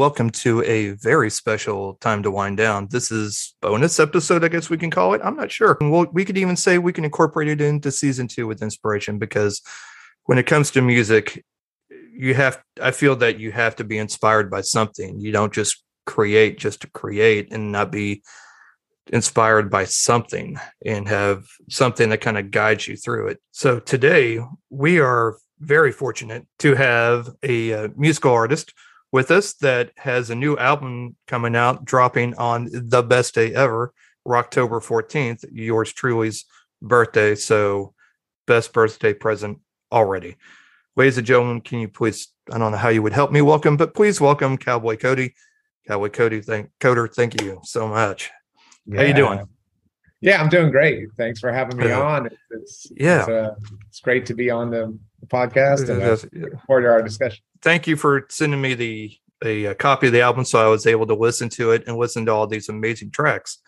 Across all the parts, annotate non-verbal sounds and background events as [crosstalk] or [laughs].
welcome to a very special time to wind down. This is bonus episode, I guess we can call it. I'm not sure. Well, we could even say we can incorporate it into season two with inspiration because when it comes to music, you have. I feel that you have to be inspired by something. You don't just create just to create and not be inspired by something and have something that kind of guides you through it. So today we are very fortunate to have a uh, musical artist with us that has a new album coming out, dropping on the best day ever, October 14th, yours truly's birthday. So, best birthday present already. Ladies and gentlemen, can you please, I don't know how you would help me welcome, but please welcome Cowboy Cody. Cowboy Cody, thank Coder, thank you so much. How you doing? Yeah, I'm doing great. Thanks for having me on. It's, it's yeah. it's, uh, it's great to be on the, the podcast and uh, Yes, look forward to our discussion. thank you for sending me the a, uh copy of the album so I was able to listen to it and listen to all these amazing tracks.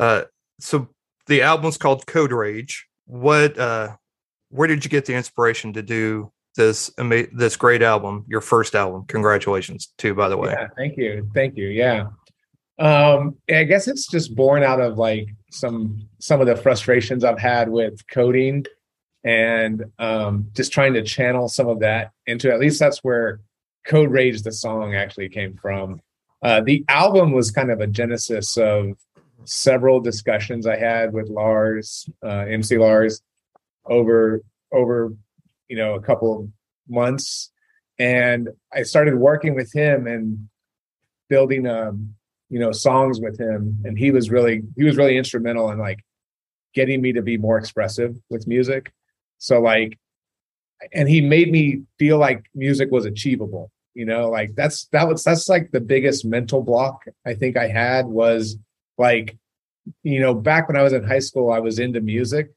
Uh, so the album's called Code Rage. What uh, where did you get the inspiration to do this ama- this great album, your first album? Congratulations too, by the way. Yeah, thank you, thank you. Yeah, um, I guess it's just born out of like some some of the frustrations I've had with coding, and um, just trying to channel some of that into at least that's where Code Rage the song actually came from. Uh, the album was kind of a genesis of several discussions I had with Lars, uh, MC Lars, over over you know a couple of months, and I started working with him and building um you know songs with him, and he was really he was really instrumental in like getting me to be more expressive with music. So like, and he made me feel like music was achievable. You know, like that's that was that's like the biggest mental block I think I had was like, you know, back when I was in high school, I was into music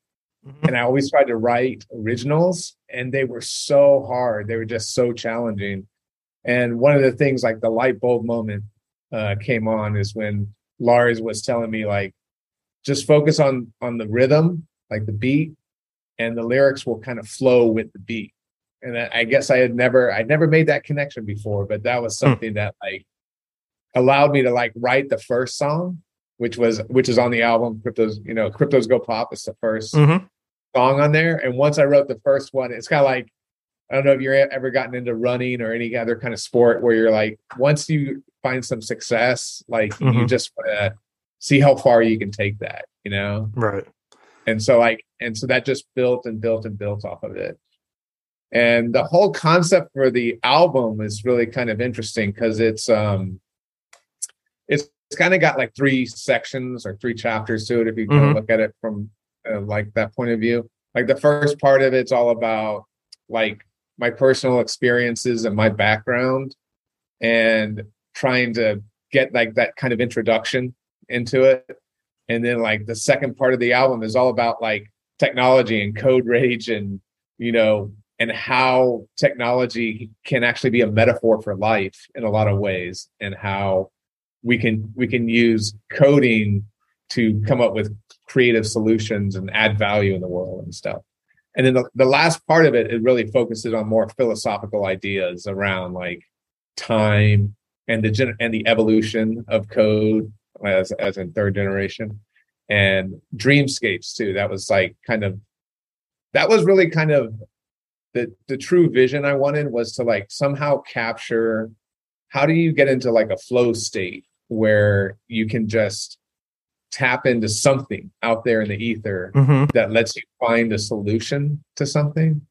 Mhm. and I always tried to write originals, and they were so hard. They were just so challenging. And one of the things, like the light bulb moment, uh, came on is when Lars was telling me, like, just focus on on the rhythm, like the beat, and the lyrics will kind of flow with the beat. And I I guess I had never, I'd never made that connection before, but that was something that like allowed me to like write the first song, which was which is on the album Cryptos, you know, Cryptos Go Pop. It's the 1st Mhm. song on there. And once I wrote the first one, it's kind of like I don't know if you're ever gotten into running or any other kind of sport where you're like, once you find some success, like you Mhm. just want to see how far you can take that, you know? Right. And so like, and so that just built and built and built off of it. And the whole concept for the album is really kind of interesting because it's um it's, it's kind of got like three sections or three chapters to it if you Mhm. look at it from uh, like that point of view. Like the first part of it's all about like my personal experiences and my background and trying to get like that kind of introduction into it. And then like the second part of the album is all about like technology and code rage and you know and how technology can actually be a metaphor for life in a lot of ways and how we can we can use coding to come up with creative solutions and add value in the world and stuff. And then the, the last part of it it really focuses on more philosophical ideas around like time and the and the evolution of code as as in third generation and dreamscapes too that was like kind of that was really kind of the the true vision i wanted was to like somehow capture how do you get into like a flow state where you can just tap into something out there in the ether Mhm. that lets you find a solution to something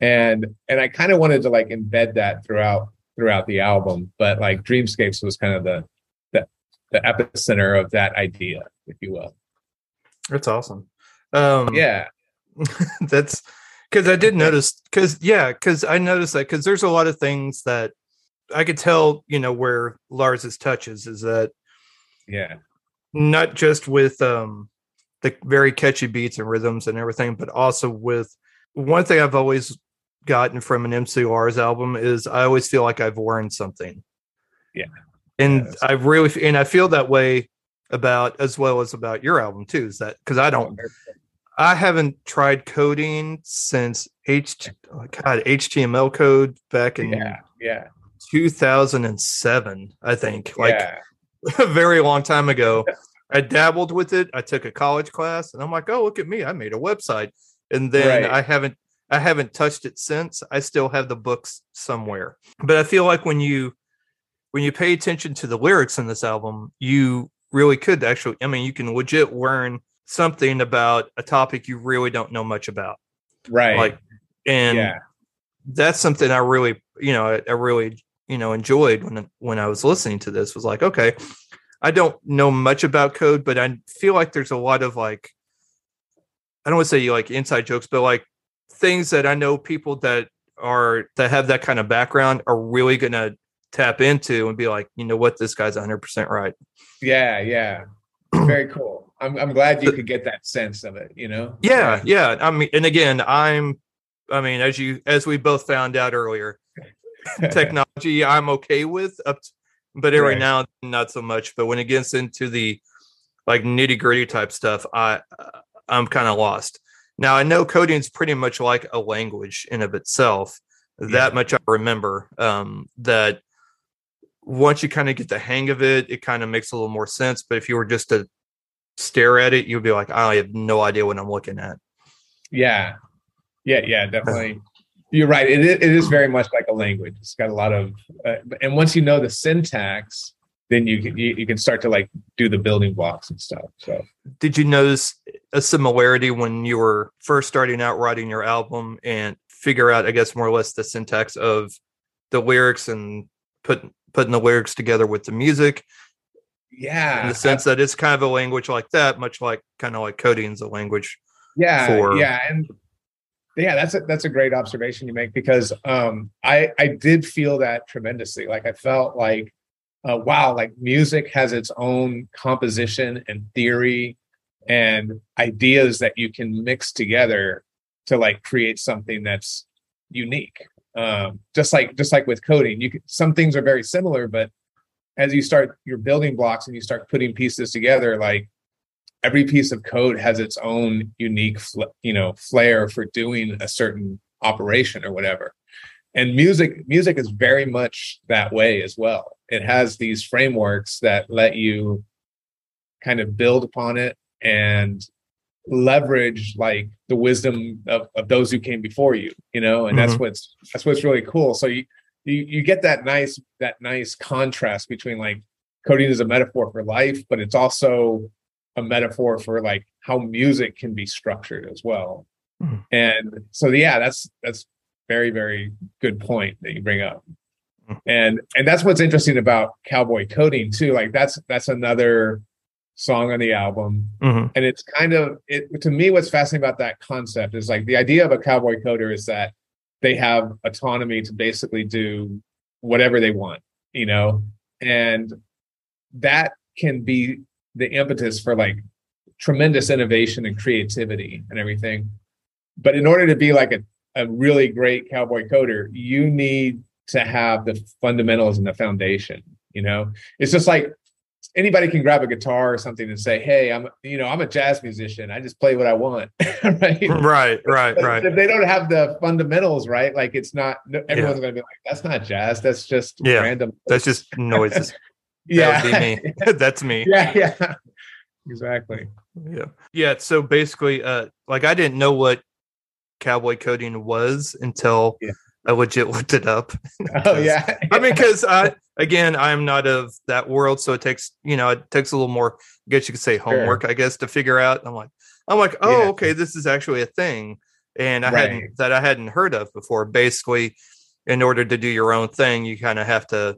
and and i kind of wanted to like embed that throughout throughout the album but like dreamscapes was kind of the the, epicenter of that idea if you will That's awesome. Um, yeah [laughs] that's because I did [laughs] notice because yeah, because I noticed that because there's a lot of things that I could tell, you know, where Lars's touches is that yeah not just with um the very catchy beats and rhythms and everything, but also with one thing I've always gotten from an MC Lars album is I always feel like I've learned something. Yeah. And Yes. I really and I feel that way about as well as about your album too. Is that because I don't I haven't tried coding since H oh God HTML code back in yeah, yeah, 2007, I think. Like yeah, [laughs] a very long time ago. [laughs] I dabbled with it. I took a college class and I'm like, oh, look at me. I made a website. And then Right. I haven't I haven't touched it since. I still have the books somewhere. But I feel like when you when you pay attention to the lyrics in this album, you really could actually I mean, you can legit learn something about a topic you really don't know much about. right. Like and yeah, that's something I really, you know, I, I really, you know, enjoyed when when I was listening to this. Was like, okay, I don't know much about code, but I feel like there's a lot of like, I don't want to say like inside jokes, but like things that I know people that are that have that kind of background are really gonna tap into and be like, you know what, this guy's 100 percent right. yeah, yeah. [clears throat] Very cool. I'm I'm glad you could get that sense of it. You know. Yeah, yeah. I mean, and again, I'm, I mean, as you as we both found out earlier, [laughs] technology I'm okay with up to, but every Right. now not so much. But when it gets into the like nitty gritty type stuff, I I'm kind of lost. Now I know coding's pretty much like a language in of itself. That much I remember. Um, that once you kind of get the hang of it, it kind of makes a little more sense. But if you were just to stare at it, you'd be like, I have no idea what I'm looking at. Yeah, yeah, yeah, definitely. You're right. It, it is very much like a language. It's got a lot of, uh, and once you know the syntax, then you can you, you can start to like do the building blocks and stuff. So did you notice a similarity when you were first starting out writing your album and figure out i guess more or less the syntax of the lyrics and put putting the lyrics together with the music yeah, in the sense that it's kind of a language like that much like kind of like coding's a language yeah for- yeah and yeah that's a that's a great observation you make because um i i did feel that tremendously like i felt like uh, wow like music has its own composition and theory and ideas that you can mix together to like create something that's unique um just like just like with coding you can some things are very similar but as you start your building blocks and you start putting pieces together like every piece of code has its own unique fl- you know flair for doing a certain operation or whatever. And music music is very much that way as well. It has these frameworks that let you kind of build upon it and leverage like the wisdom of, of those who came before you you know and that's Mhm. what's that's what's really cool so you, you you get that nice that nice contrast between like coding is a metaphor for life but it's also a metaphor for like how music can be structured as well Mhm. and so yeah that's that's very very good point that you bring up Mhm. and and that's what's interesting about cowboy coding too like that's that's another song on the album. Mhm. and it's kind of it to me what's fascinating about that concept is like the idea of a cowboy coder is that they have autonomy to basically do whatever they want you know? And that can be the impetus for like tremendous innovation and creativity and everything. But in order to be like a, a really great cowboy coder you need to have the fundamentals and the foundation you know? It's just like anybody can grab a guitar or something and say hey i'm you know i'm a jazz musician. I just play what i want. [laughs] Right? Right right but right. if they don't have the fundamentals right? Like it's not no- everyone's gonna be like that's not jazz. That's just Yeah. random that's just [laughs] noises. [laughs] Yeah. Me. That's me. Yeah yeah. Exactly. Yeah. Yeah so basically uh like i didn't know what cowboy coding was until Yeah. I legit looked it up. [laughs] Oh yeah. I mean because i again i'm not of that world so it takes you know it takes a little more i guess you could say homework i guess to figure out. I'm like i'm like oh Yeah. okay this is actually a thing and i Right. hadn't that i hadn't heard of before. Basically in order to do your own thing you kind of have to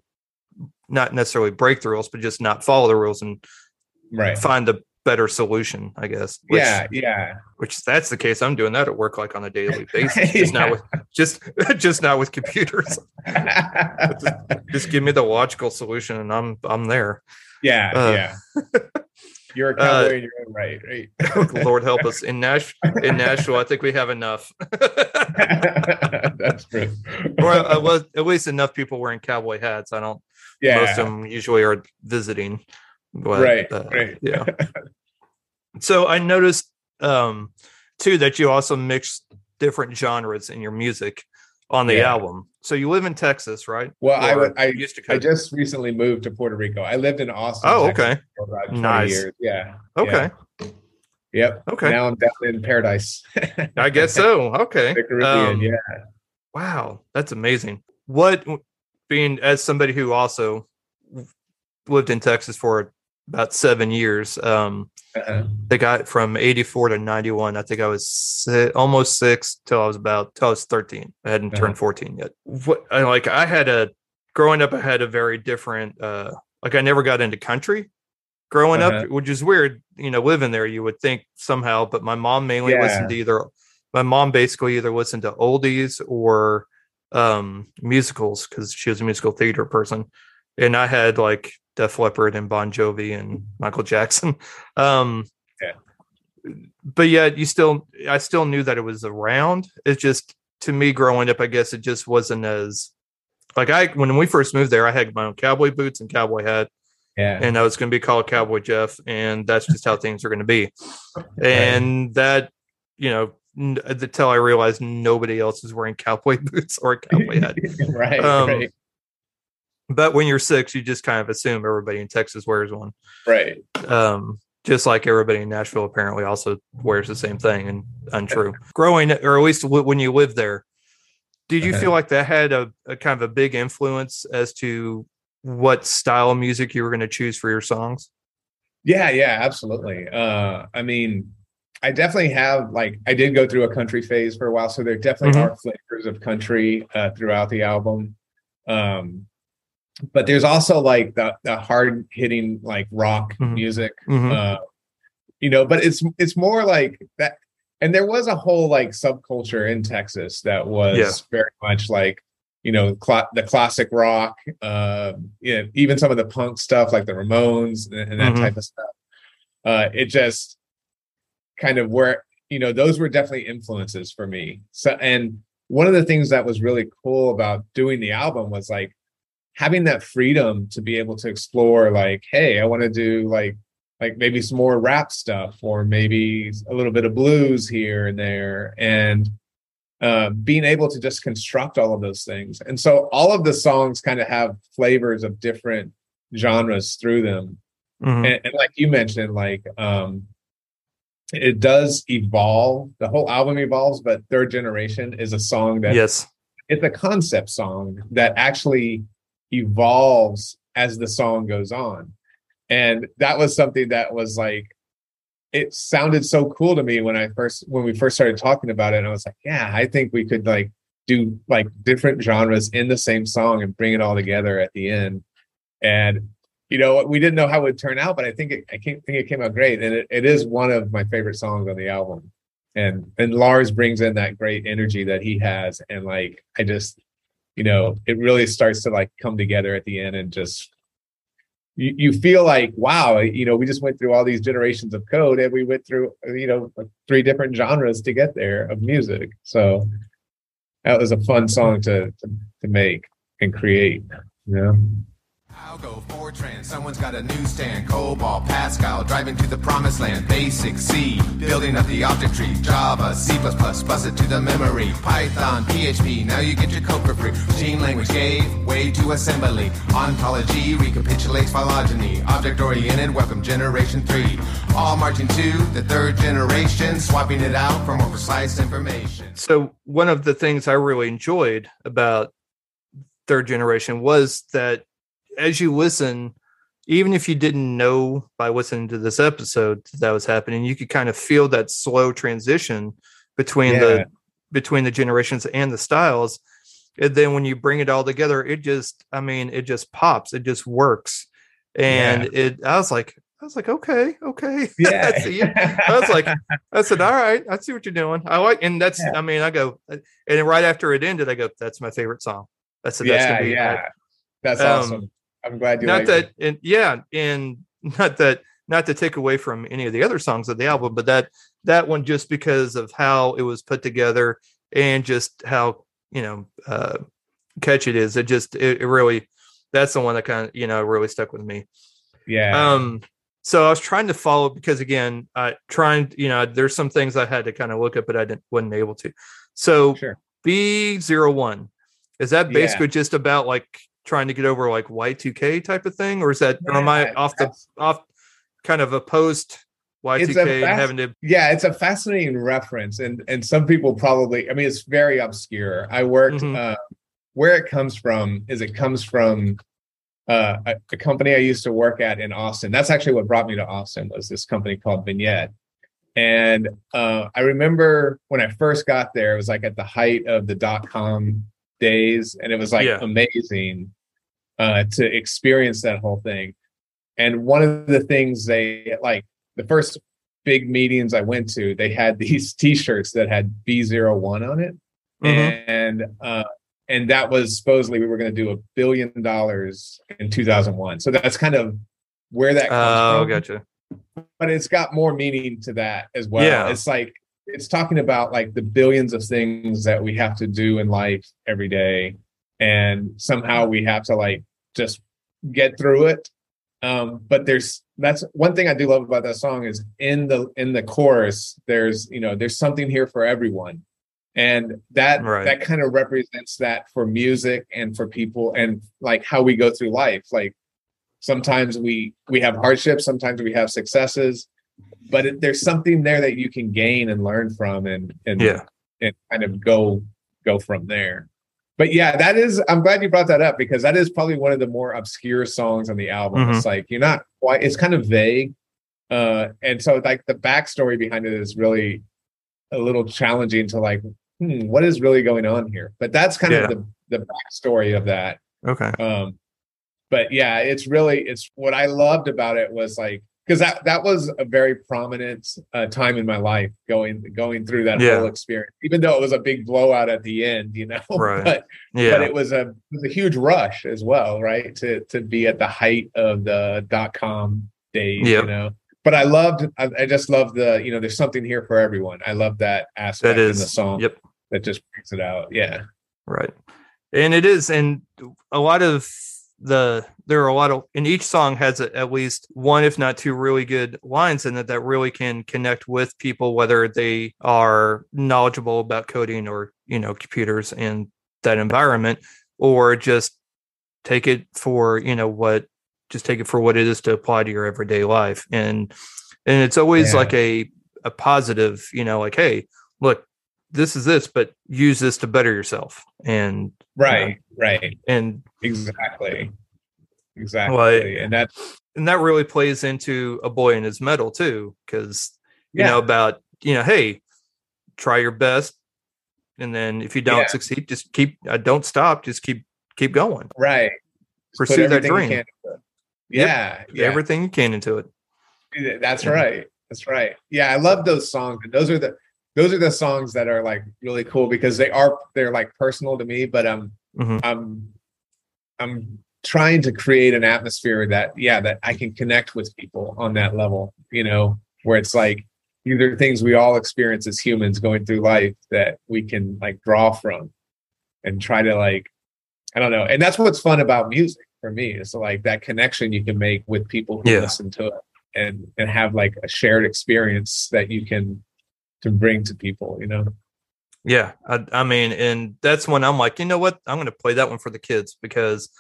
not necessarily break the rules but just not follow the rules and right. find a better solution i guess which, yeah yeah which that's the case i'm doing that at work like on a daily [laughs] basis just not with just [laughs] just not with computers [laughs] just give me the logical solution and i'm i'm there yeah Uh, yeah You're a Uh, cowboy in your own right, right? Lord help us in Nash in Nashville. I think we have enough, That's true. or uh, well, at least enough people wearing cowboy hats. I don't. yeah, Most of them usually are visiting. But, Right, uh, right. [laughs] Yeah. so I noticed um, too that you also mix different genres in your music on the Yeah. album. So you live in Texas, right? Well, I Or would- I- used to. I just recently moved to Puerto Rico. I lived in Austin. Oh, Texas okay. for about Nice. Years. Yeah. Okay. yeah. Yep. Okay. Now I'm down in paradise. I guess so. Okay. [laughs] Um, yeah. Wow, that's amazing. What being as somebody who also lived in Texas for about seven years, um, Uh-huh. they got from 84 to 91 i think i was si- almost six till i was about till i was 13 i hadn't Uh-huh. turned 14 yet what I, like i had a growing up i had a very different uh like i never got into country growing Uh-huh. up which is weird you know living there you would think somehow but my mom mainly Yeah. listened to either my mom basically either listened to oldies or um musicals because she was a musical theater person and i had like def leppard and bon jovi and michael jackson [laughs] um yeah. but yet you still i still knew that it was around it's just to me growing up i guess it just wasn't as like i when we first moved there i had my own cowboy boots and cowboy hat Yeah. and i was going to be called cowboy jeff and that's just how things are going to be [laughs] and that you know n- until i realized nobody else is wearing cowboy [laughs] boots or a cowboy hat right. Um, right. But when you're six you just kind of assume everybody in texas wears one Right. um, just like everybody in Nashville apparently also wears the same thing and untrue. Growing, or at least w- when you live there, did you Uh-huh. feel like that had a, a kind of a big influence as to what style of music you were going to choose for your songs? Yeah, yeah, absolutely. Uh, I mean, I definitely have like I did go through a country phase for a while, so there definitely Mhm. are flavors of country uh, throughout the album. Um, but there's also like the the hard hitting like rock Mhm. music, Mhm. uh, you know. But it's it's more like that. And there was a whole like subculture in Texas that was Yeah. very much like you know cla- the classic rock, uh, you know, even some of the punk stuff like the Ramones and, and that Mhm. type of stuff. Uh, it just kind of where you know those were definitely influences for me. So and one of the things that was really cool about doing the album was like having that freedom to be able to explore like hey i want to do like like maybe some more rap stuff or maybe a little bit of blues here and there and uh, being able to just construct all of those things and so all of the songs kind of have flavors of different genres through them Mhm. and, and like you mentioned like um it does evolve the whole album evolves but third generation is a song that yes. it's a concept song that actually evolves as the song goes on. And that was something that was like it sounded so cool to me when i first when we first started talking about it and i was like yeah i think we could like do like different genres in the same song and bring it all together at the end. And you know we didn't know how it would turn out but i think it i think it came out great and it, it is one of my favorite songs on the album. And and lars brings in that great energy that he has and like i just you know it really starts to like come together at the end and just you, you feel like wow you know we just went through all these generations of code and we went through you know three different genres to get there of music. So that was a fun song to to, to make and create you know I'll go Fortran. Someone's got a newsstand. Cobol, Pascal, driving to the promised land. Basic C, building up the object tree. Java, C++, bust it to the memory. Python, PHP, now you get your code for free. Machine language gave way to assembly. Ontogeny recapitulates phylogeny. Object-oriented, welcome generation three. All marching to the third generation, swapping it out for more precise information. So one of the things I really enjoyed about third generation was that as you listen, even if you didn't know by listening to this episode that, was happening, you could kind of feel that slow transition between Yeah. the between the generations and the styles. And then when you bring it all together, it just I mean, it just pops, it just works. And it I was like, I was like, okay, okay. [laughs] yeah I. I was like, I said, all right, I see what you're doing. I like, and that's, Yeah. I mean, I go, and then right after it ended, I go, that's my favorite song. I said, that's yeah gonna be, yeah that's Um, awesome i'm glad you not like that, it. and yeah, and [laughs] not that not to take away from any of the other songs of the album, but that that one just because of how it was put together and just how you know uh, catchy it is. It just it, it really that's the one that kind of you know really stuck with me. Yeah. Um, so I was trying to follow because again, I trying, you know, there's some things I had to kind of look up, but I didn't wasn't able to. So sure. B zero one is that Yeah. basically just about like trying to get over like Y two K type of thing, or is that or am I off the off kind of opposed Y two It's a K and having to Yeah, it's a fascinating reference, and and some people probably. I mean, it's very obscure. I worked Mhm. uh, where it comes from. Is it comes from uh, a, a company I used to work at in Austin. That's actually what brought me to Austin. Was this company called Vignette, and uh, I remember when I first got there, it was like at the height of the dot com days, and it was like Yeah. amazing uh, to experience that whole thing. And one of the things they like the first big meetings I went to, they had [laughs] these T-shirts that had B01 on it, Mhm. and uh, and that was supposedly we were going to do a billion dollars in 2001. So that's kind of where that comes from. Oh, from. gotcha. But it's got more meaning to that as well. Yeah. It's like it's talking about like the billions of things that we have to do in life every day, and somehow we have to like just get through it. Um but there's that's one thing i do love about that song is in the in the chorus there's you know there's something here for everyone. And that Right. that kind of represents that for music and for people and like how we go through life. Like sometimes we we have hardships sometimes we have successes but it, there's something there that you can gain and learn from and and Yeah. and kind of go go from there but yeah that is i'm glad you brought that up because that is probably one of the more obscure songs on the album Mhm. it's like you're not quite it's kind of vague uh and so like the backstory behind it is really a little challenging to like hmm, what is really going on here but that's kind Yeah. of the the backstory of that Okay. um but yeah it's really it's what i loved about it was like because that that was a very prominent uh, time in my life going going through that Yeah. whole experience even though it was a big blowout at the end you know [laughs] Right. but Yeah. but it was a it was a huge rush as well right to to be at the height of the dot com days Yep. you know but i loved I, I just love the you know there's something here for everyone i love that aspect that in the song Yep. that just brings it out yeah Right. And it is, and a lot of the there are a lot of and each song has a, at least one, if not two, really good lines in it that really can connect with people, whether they are knowledgeable about coding or you know computers and that environment, or just take it for you know what just take it for what it is to apply to your everyday life. And and it's always Yeah. like a a positive you know like hey look this is this but use this to better yourself. And right right. And exactly exactly Well, and that and that really plays into a boy in his metal too because you Yeah. know about you know hey try your best and then if you don't Yeah. succeed just keep uh, don't stop just keep keep going right Pursue that dream. it. Yep. yeah everything you can into it That's Yeah. right. That's right. Yeah, I love those songs. And those are the those are the songs that are like really cool because they are they're like personal to me, but um Mhm. I'm I'm trying to create an atmosphere that yeah, that I can connect with people on that level, you know, where it's like these are things we all experience as humans going through life that we can like draw from and try to like I don't know. And that's what's fun about music for me is like that connection you can make with people who Yeah. listen to it and and have like a shared experience that you can to bring to people, you know. Yeah, I, I mean, and that's when I'm like, you know what? I'm going to play that one for the kids because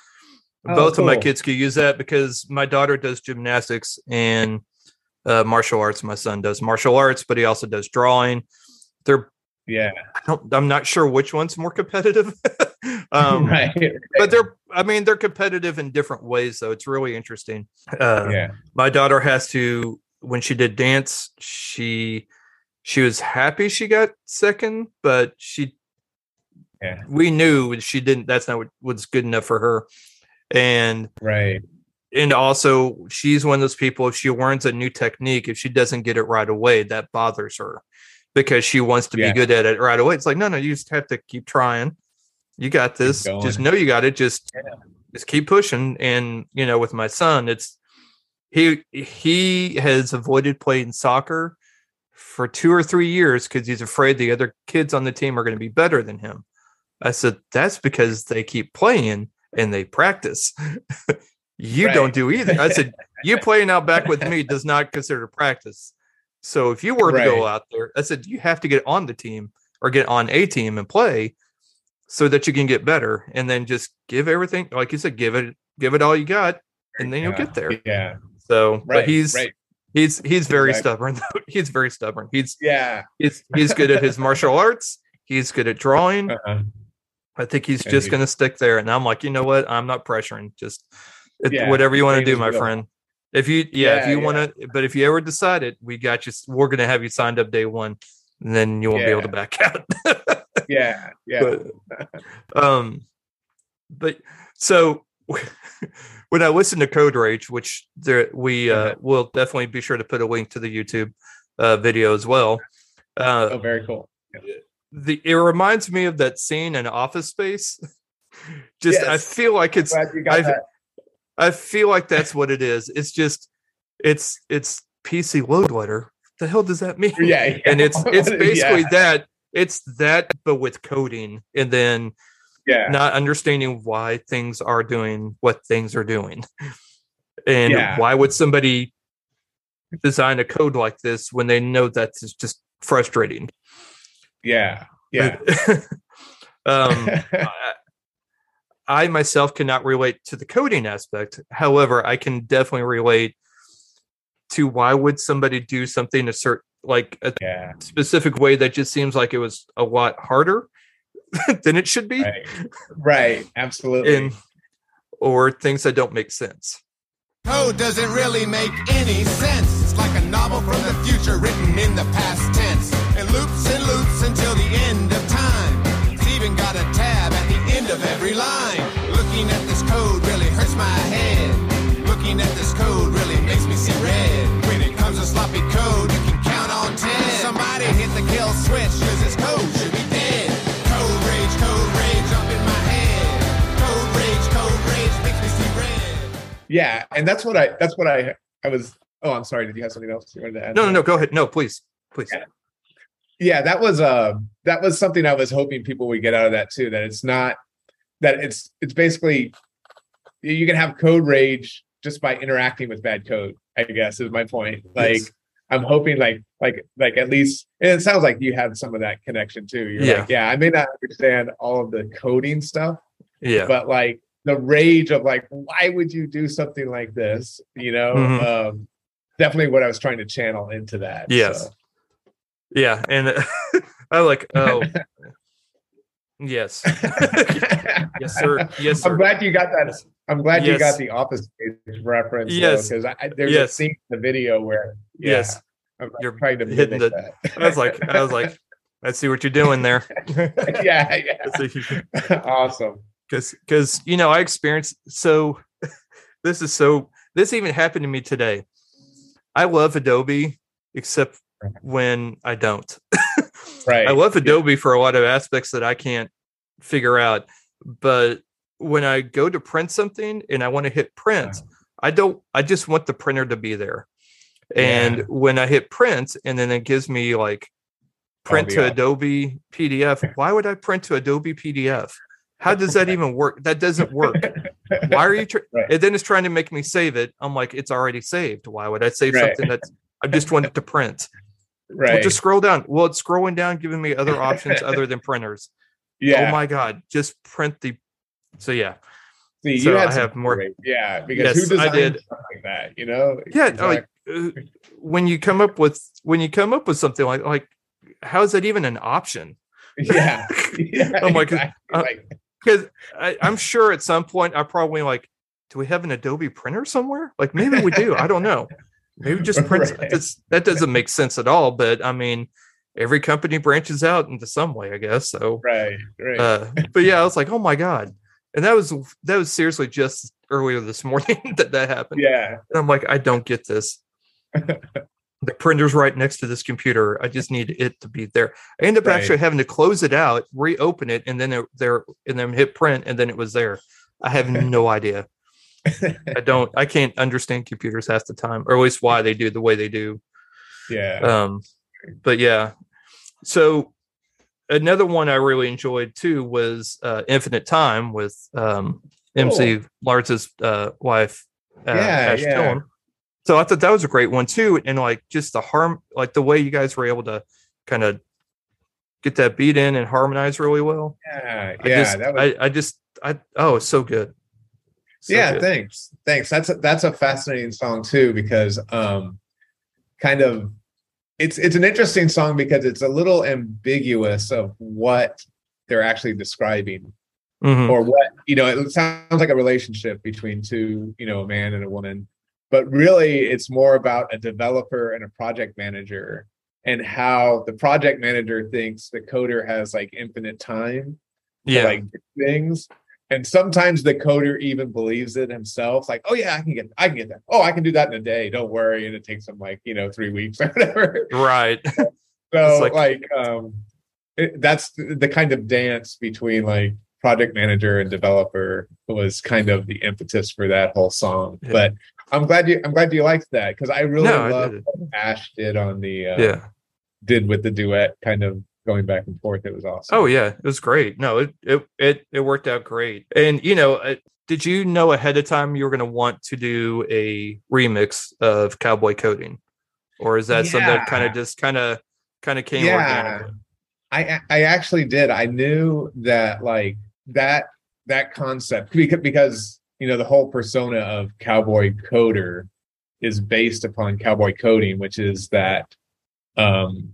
Oh, both of my kids could use that because my daughter does gymnastics and uh, martial arts. My son does martial arts, but he also does drawing. They're Yeah. I I'm not sure which one's more competitive, [laughs] [laughs] um, right. but they're I mean they're competitive in different ways. though. it's really interesting. Uh, yeah. my daughter has to when she did dance she she was happy she got second but she Yeah. we knew she didn't that's not what was good enough for her and Right. and also she's one of those people if she learns a new technique if she doesn't get it right away that bothers her because she wants to Yeah. be good at it right away it's like no no you just have to keep trying you got this just know you got it just Yeah. just keep pushing and you know with my son it's he he has avoided playing soccer for two or three years because he's afraid the other kids on the team are going to be better than him. I said, that's because they keep playing and they practice. [laughs] you Right. don't do either. I said, you [laughs] playing out back with me does not consider practice. So if you were to go out there, I said, you have to get on the team or get on a team and play so that you can get better and then just give everything, like you said, give it, give it all you got and then you'll get there. Yeah. So, Right. but he's, right. he's, he's very Exactly. stubborn. [laughs] he's very stubborn. He's, Yeah. he's, he's good at his martial arts. He's good at drawing. Uh-huh. I think he's And just he- going to stick there. And I'm like, you know what? I'm not pressuring. Just it, Yeah, whatever you want to do, my Will. friend. If you, yeah, if you yeah. want to, but if you ever decide it, we got you. We're going to have you signed up day one, and then you won't be able to back [laughs] out. Yeah. Yeah. but, um, but so [laughs] when I listen to Code Rage, which there we uh, Uh-huh. will definitely be sure to put a link to the YouTube uh, video as well. Uh, oh, very cool. The it reminds me of that scene in Office Space. [laughs] Just I feel like it's Glad you got I've- I feel like that's what it is. It's just it's it's PC load letter. The hell does that mean? Yeah, yeah. And it's [laughs] it's Yeah. basically that. It's that, but with coding, and then Yeah. not understanding why things are doing what things are doing, and Yeah. why would somebody design a code like this when they know that's just frustrating? Yeah. Yeah. [laughs] um, [laughs] I, I myself cannot relate to the coding aspect. However, I can definitely relate to why would somebody do something a certain like a yeah. specific way that just seems like it was a lot harder [laughs] than it should be, Right. Right. Absolutely. and or things that don't make sense. Code doesn't really make any sense. It's like a novel from the future written in the past tense. It loops and loops until the end of time. It's even got a tab at the end of every line. Looking at this code really hurts my head. Looking at this code really makes me see red. When it comes to sloppy code, you can count on 10. Somebody hit the kill switch, cause this code should be dead. Code rage, code rage up in my head. Code rage, code rage makes me see red. yeah. And that's what I that's what I I was oh I'm sorry, did you have something else you wanted to add? No, no, no. Go ahead. No, please, please. Yeah. Yeah that was uh that was something i was hoping people would get out of that too that it's not that it's it's basically you can have code rage just by interacting with bad code i guess is my point like Yes. i'm hoping like like like at least and it sounds like you have some of that connection too you're Yeah. like yeah i may not understand all of the coding stuff Yeah, but like the rage of like why would you do something like this you know Mhm. um definitely what i was trying to channel into that Yes. so. Yeah, and [laughs] I like. [laughs] Oh, yes, [laughs] yes, sir. Yes, sir. I'm glad you got that. I'm glad you got the office reference. Yes. because there's Yes. a scene in the video where yeah, Yes. I'm You're trying to hitting mimic I was like, I was like, I see what you're doing there. yeah, yeah, awesome. because because you know I experienced so this is so this even happened to me today. I love Adobe except when I don't. [laughs] Right. I love Adobe for a lot of aspects that I can't figure out, but when I go to print something and I want to hit print, I don't. I just want the printer to be there. And Yeah. when I hit print, and then it gives me like print to Adobe PDF. [laughs] Why would I print to Adobe PDF? How does that even work? That doesn't work. [laughs] Why are you? Tr- Right. And then it's trying to make me save it. I'm like, it's already saved. Why would I save Right. something that's? I just wanted to print. Well, just scroll down. Well, it's scrolling down, giving me other options [laughs] other than printers. yeah. Oh my god! Just print the. So yeah, See, so you had some have more- great- Yeah, because Yes, who I designed did. stuff like that? You know. yeah. Exactly. Like uh, when you come up with when you come up with something like like how is that even an option? [laughs] yeah. yeah. [laughs] I'm like, exactly. uh, Because I'm sure at some point I probably like, do we have an Adobe printer somewhere? Like maybe we do. I don't know. Maybe [laughs] just print. Right. That doesn't make sense at all. But I mean, every company branches out into some way, I guess. So, right. Right. uh, but yeah, I was like, oh my god, and that was that was seriously just earlier this [laughs] morning that that happened. yeah. And I'm like, I don't get this. [laughs] the printer's right next to this computer. I just need it to be there. I end up Right. actually having to close it out, reopen it, and then it, there and then hit print, and then it was there. I have no idea. I don't. I can't understand computers half the time, or at least why they do the way they do. yeah. Um, but yeah. So another one I really enjoyed too was uh, Infinite Time with um, MC Lars's uh, wife, uh, Yeah, Ash yeah. So I thought that was a great one too, and like just the harm, like the way you guys were able to kind of get that beat in and harmonize really well. yeah. I Yeah. just, that was, I, I just, I oh, it's so good. So yeah good. thanks thanks that's a, that's a fascinating song too because um kind of it's it's an interesting song because it's a little ambiguous of what they're actually describing Mhm. or what you know it sounds like a relationship between two you know a man and a woman but really it's more about a developer and a project manager and how the project manager thinks the coder has like infinite time yeah, like things. And sometimes the coder even believes it himself, like, oh yeah, I can get I can get that. Oh, I can do that in a day. Don't worry. And it takes him like, you know, three weeks or [laughs] whatever. right. [laughs] So like- like, um it, that's the, the kind of dance between like project manager and developer was kind of the impetus for that whole song. Yeah. But I'm glad you I'm glad you liked that because I really No, love what Ash did on the uh, yeah. did with the duet kind of going back and forth. It was awesome. Oh yeah, it was great. No, it it it, it worked out great. And you know, uh, did you know ahead of time you were going to want to do a remix of Cowboy Coding, or is that something that kind of just kind of kind of came Yeah. organically? I I actually did. I knew that like that that concept because because you know the whole persona of cowboy coder is based upon cowboy coding, which is that um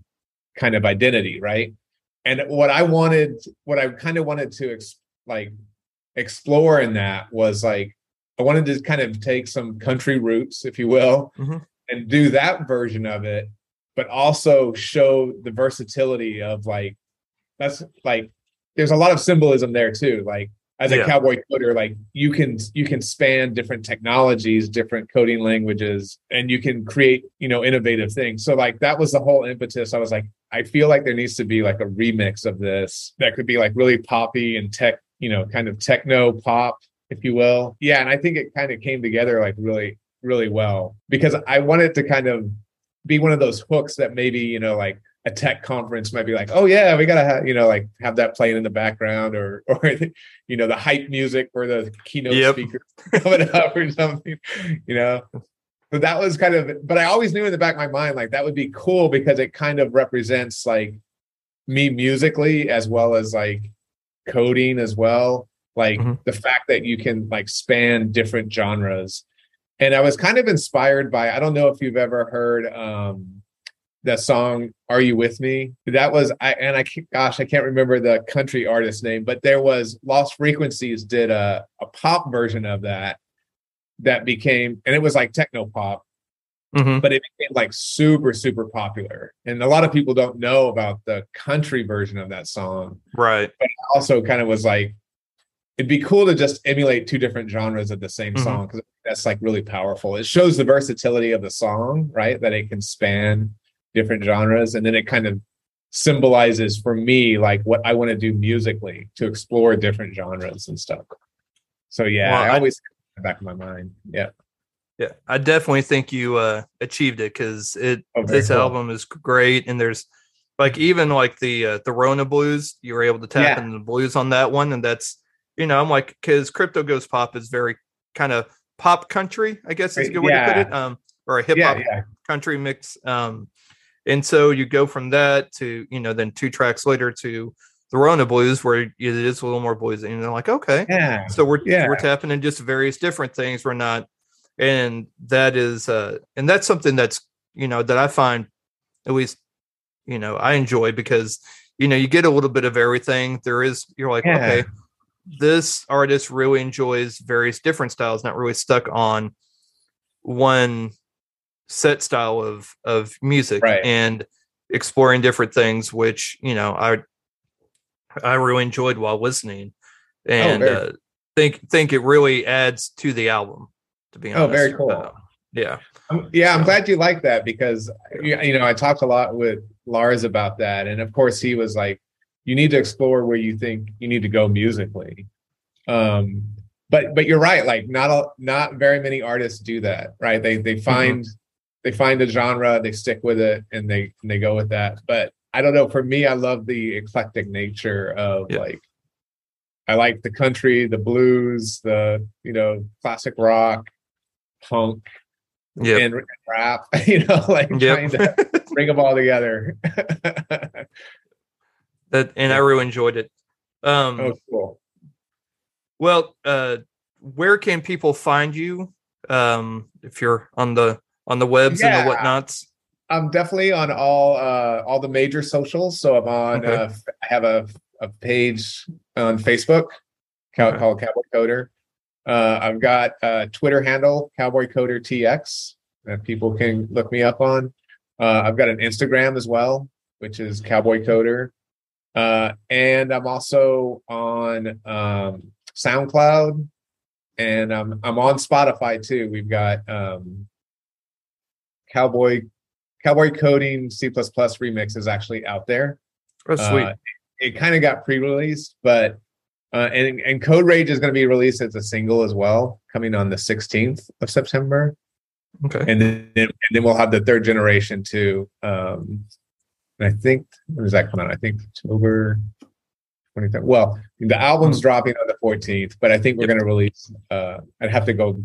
kind of identity, right? And what I wanted, what I kind of wanted to ex- like explore in that was like I wanted to kind of take some country roots, if you will, Mhm. and do that version of it, but also show the versatility of like that's like there's a lot of symbolism there too. Like as a Yeah. cowboy coder, like you can you can span different technologies, different coding languages, and you can create you know innovative things. So like that was the whole impetus. I was like, I feel like there needs to be like a remix of this that could be like really poppy and tech, you know, kind of techno pop, if you will. Yeah, and I think it kind of came together like really really well because I wanted to kind of be one of those hooks that maybe you know like a tech conference might be like, oh yeah, we gotta have you know like have that playing in the background or [laughs] or you know the hype music for the keynote Yep. speaker [laughs] coming up or something, you know. But that was kind of, but I always knew in the back of my mind like that would be cool because it kind of represents like me musically as well as like coding as well, like Mhm. the fact that you can like span different genres. And I was kind of inspired by I don't know if you've ever heard um that song "Are You With Me?" That was I and I gosh I can't remember the country artist name, but there was Lost Frequencies did a a pop version of that that became and it was like techno pop, Mhm. but it became like super super popular. And a lot of people don't know about the country version of that song. Right. But also, kind of was like it'd be cool to just emulate two different genres of the same Mhm. song because that's like really powerful. It shows the versatility of the song, right? That it can span different genres, and then it kind of symbolizes for me like what I want to do musically to explore different genres and stuff. So yeah, Well, I I- always in back of my mind. Yeah. Yeah, I definitely think you uh achieved it because it Oh, this cool. album is great, and there's like even like the uh, the Rona blues, you were able to tap Yeah. into the blues on that one, and that's you know I'm like because Crypto Goes Pop is very kind of pop country, I guess is a good way to put it, um, or a hip hop Yeah, yeah. country mix, um, and so you go from that to you know then two tracks later to the Rona blues where it is a little more blues, and they're like okay, Yeah. so we're Yeah. we're tapping in just various different things we're not and that is uh and that's something that's you know that i find at least you know i enjoy because you know you get a little bit of everything there is you're like Yeah. okay this artist really enjoys various different styles not really stuck on one set style of of music Right. and exploring different things which you know i i really enjoyed while listening and very uh, think think it really adds to the album to be honest Oh, very cool. Uh, yeah Um, yeah, I'm So- glad you like that because you know I talked a lot with Lars about that, and of course he was like, "You need to explore where you think you need to go musically." Um, but but you're right. Like not a, not very many artists do that, right? They they find they find a genre, they stick with it, and they and they go with that. But I don't know. For me, I love the eclectic nature of Yeah. like I like the country, the blues, the you know classic rock, punk, Yeah. and, rap. [laughs] You know, like trying to [laughs] bring them all together. [laughs] that and I really enjoyed it. Um oh, cool. well, uh where can people find you? Um if you're on the on the webs and the whatnots. I'm definitely on all uh all the major socials. So I'm on. Okay. Uh, I have a a page on Facebook Okay. called Cowboy Coder. Uh, I've got a Twitter handle Cowboy Coder TX that people can look me up on. Uh, I've got an Instagram as well, which is Cowboy Coder. Uh, and I'm also on um, SoundCloud, and I'm I'm on Spotify too. We've got um, Cowboy Cowboy Coding C remix is actually out there. Oh sweet. Uh, it kind of got pre-released, but uh, and and Code Rage is going to be released as a single as well, coming on the 16th of September, okay. and then and then we'll have the third generation too. Um, and I think when does that come out? I think October 23rd. Well, the album's dropping on the 14th, but I think we're going to release. Uh, I'd have to go.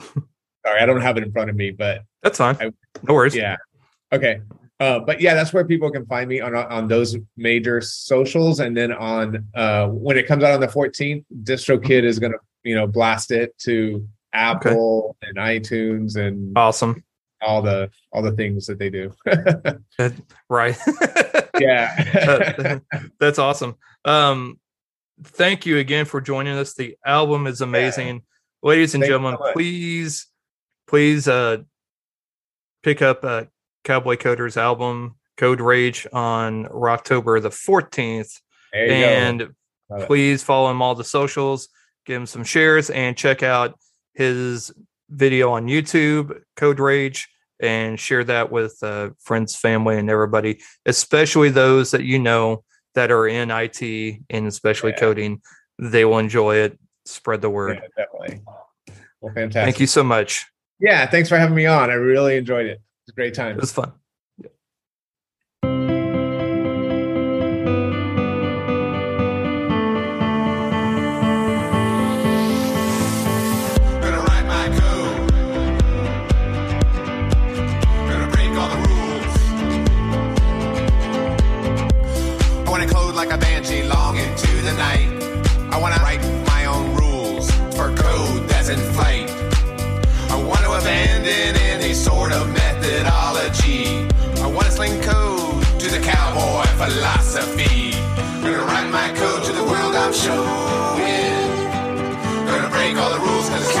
[laughs] Sorry, I don't have it in front of me, but That's fine. I- no worries. yeah. Okay. Uh, but yeah, that's where people can find me on on those major socials, and then on uh, when it comes out on the 14th, DistroKid is gonna you know blast it to Apple and iTunes and Awesome. all the all the things that they do. [laughs] Right. [laughs] yeah. That- [laughs] that's awesome. Um, thank you again for joining us. The album is amazing, ladies and Thank you gentlemen. so please, please, uh, pick up uh, Cowboy Coder's album Code Rage on October the fourteenth, there you and go. Please follow him all the socials, give him some shares, and check out his video on YouTube, Code Rage, and share that with uh, friends, family, and everybody, especially those that you know that are in IT and especially Yeah. coding. They will enjoy it. Spread the word. Yeah, definitely. Well, fantastic. Thank you so much. Yeah, thanks for having me on. I really enjoyed it. It was a great time. It was fun. Abandon any sort of methodology. I want to sling code to the cowboy philosophy. Gonna write my code to the world I'm showing. Gonna break all the rules cause it's